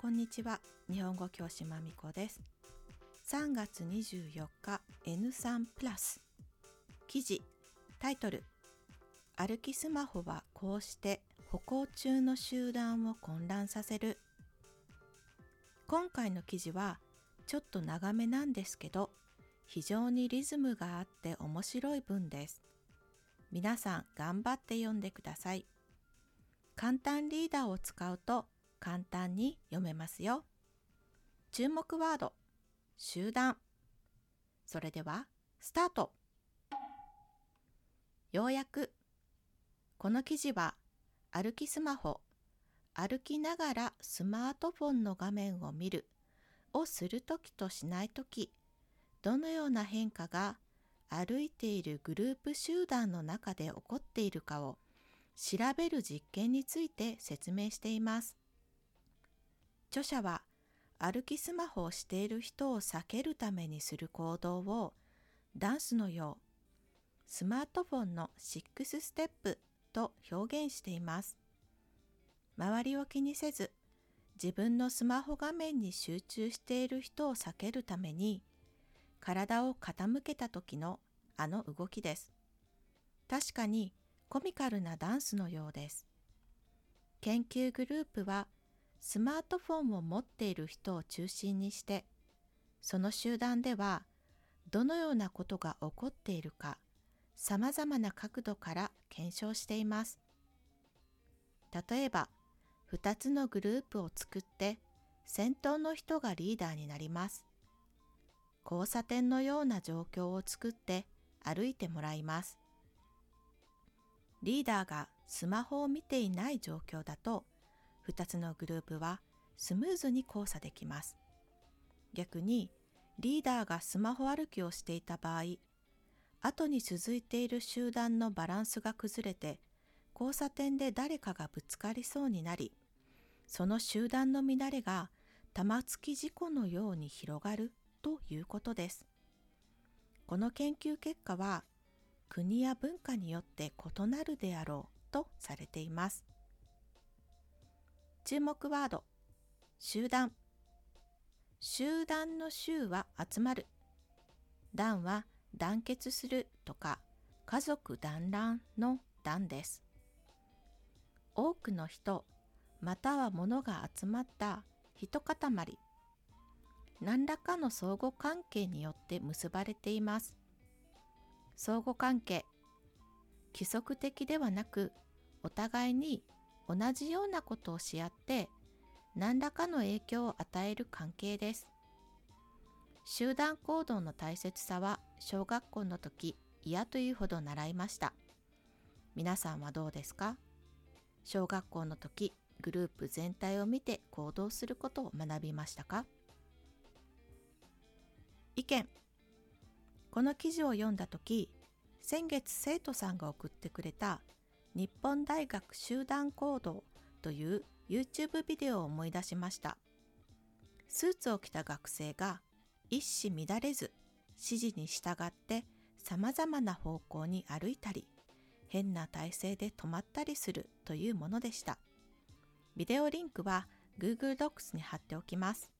こんにちは。日本語教師まみこです。3月24日 N3 プラス。記事タイトル。歩きスマホはこうして歩行中の集団を混乱させる。今回の記事はちょっと長めなんですけど非常にリズムがあって面白い文です。皆さん頑張って読んでください。簡単リーダーを使うと簡単に読めますよ。注目ワード、集団。それでは、スタート。ようやく、この記事は、歩きスマホ、歩きながらスマートフォンの画面を見るをするときとしないとき、どのような変化が歩いているグループ集団の中で起こっているかを調べる実験について説明しています。著者は歩きスマホをしている人を避けるためにする行動をダンスのようスマートフォンの6ステップと表現しています。周りを気にせず自分のスマホ画面に集中している人を避けるために体を傾けた時のあの動きです。確かにコミカルなダンスのようです。研究グループはスマートフォンを持っている人を中心にして、その集団ではどのようなことが起こっているか、様々な角度から検証しています。例えば、2つのグループを作って、先頭の人がリーダーになります。交差点のような状況を作って歩いてもらいます。リーダーがスマホを見ていない状況だと、2つのグループはスムーズに交差できます。逆にリーダーがスマホ歩きをしていた場合、後に続いている集団のバランスが崩れて交差点で誰かがぶつかりそうになり、その集団の乱れが玉突き事故のように広がるということです。この研究結果は国や文化によって異なるであろうとされています。注目ワード、集団。集団の集は集まる。団は団結するとか家族団らんの団です。多くの人または物が集まった一塊何らかの相互関係によって結ばれています。相互関係規則的ではなくお互いに同じようなことをし合って何らかの影響を与える関係です。集団行動の大切さは小学校の時嫌というほど習いました。皆さんはどうですか？小学校の時グループ全体を見て行動することを学びましたか？意見この記事を読んだ時先月生徒さんが送ってくれた日本大学集団行動という YouTube ビデオを思い出しました。スーツを着た学生が一糸乱れず指示に従って様々な方向に歩いたり、変な体勢で止まったりするというものでした。ビデオリンクは Google Docs に貼っておきます。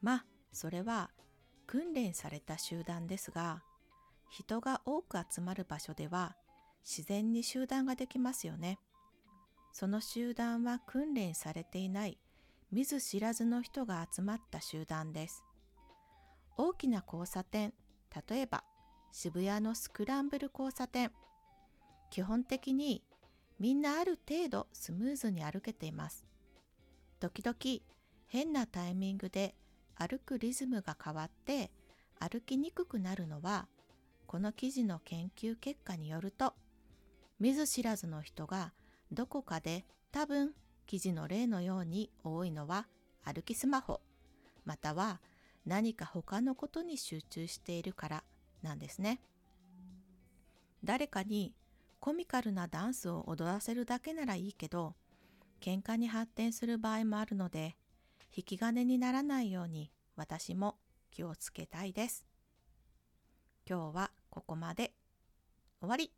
まあ、それは訓練された集団ですが、人が多く集まる場所では自然に集団ができますよね。その集団は訓練されていない見ず知らずの人が集まった集団です。大きな交差点、例えば渋谷のスクランブル交差点。基本的にみんなある程度スムーズに歩けています。時々変なタイミングで歩くリズムが変わって歩きにくくなるのはこの記事の研究結果によると見ず知らずの人がどこかで多分記事の例のように多いのは歩きスマホまたは何か他のことに集中しているからなんですね。誰かにコミカルなダンスを踊らせるだけならいいけど喧嘩に発展する場合もあるので引き金にならないように私も気をつけたいです。今日はここまで終わり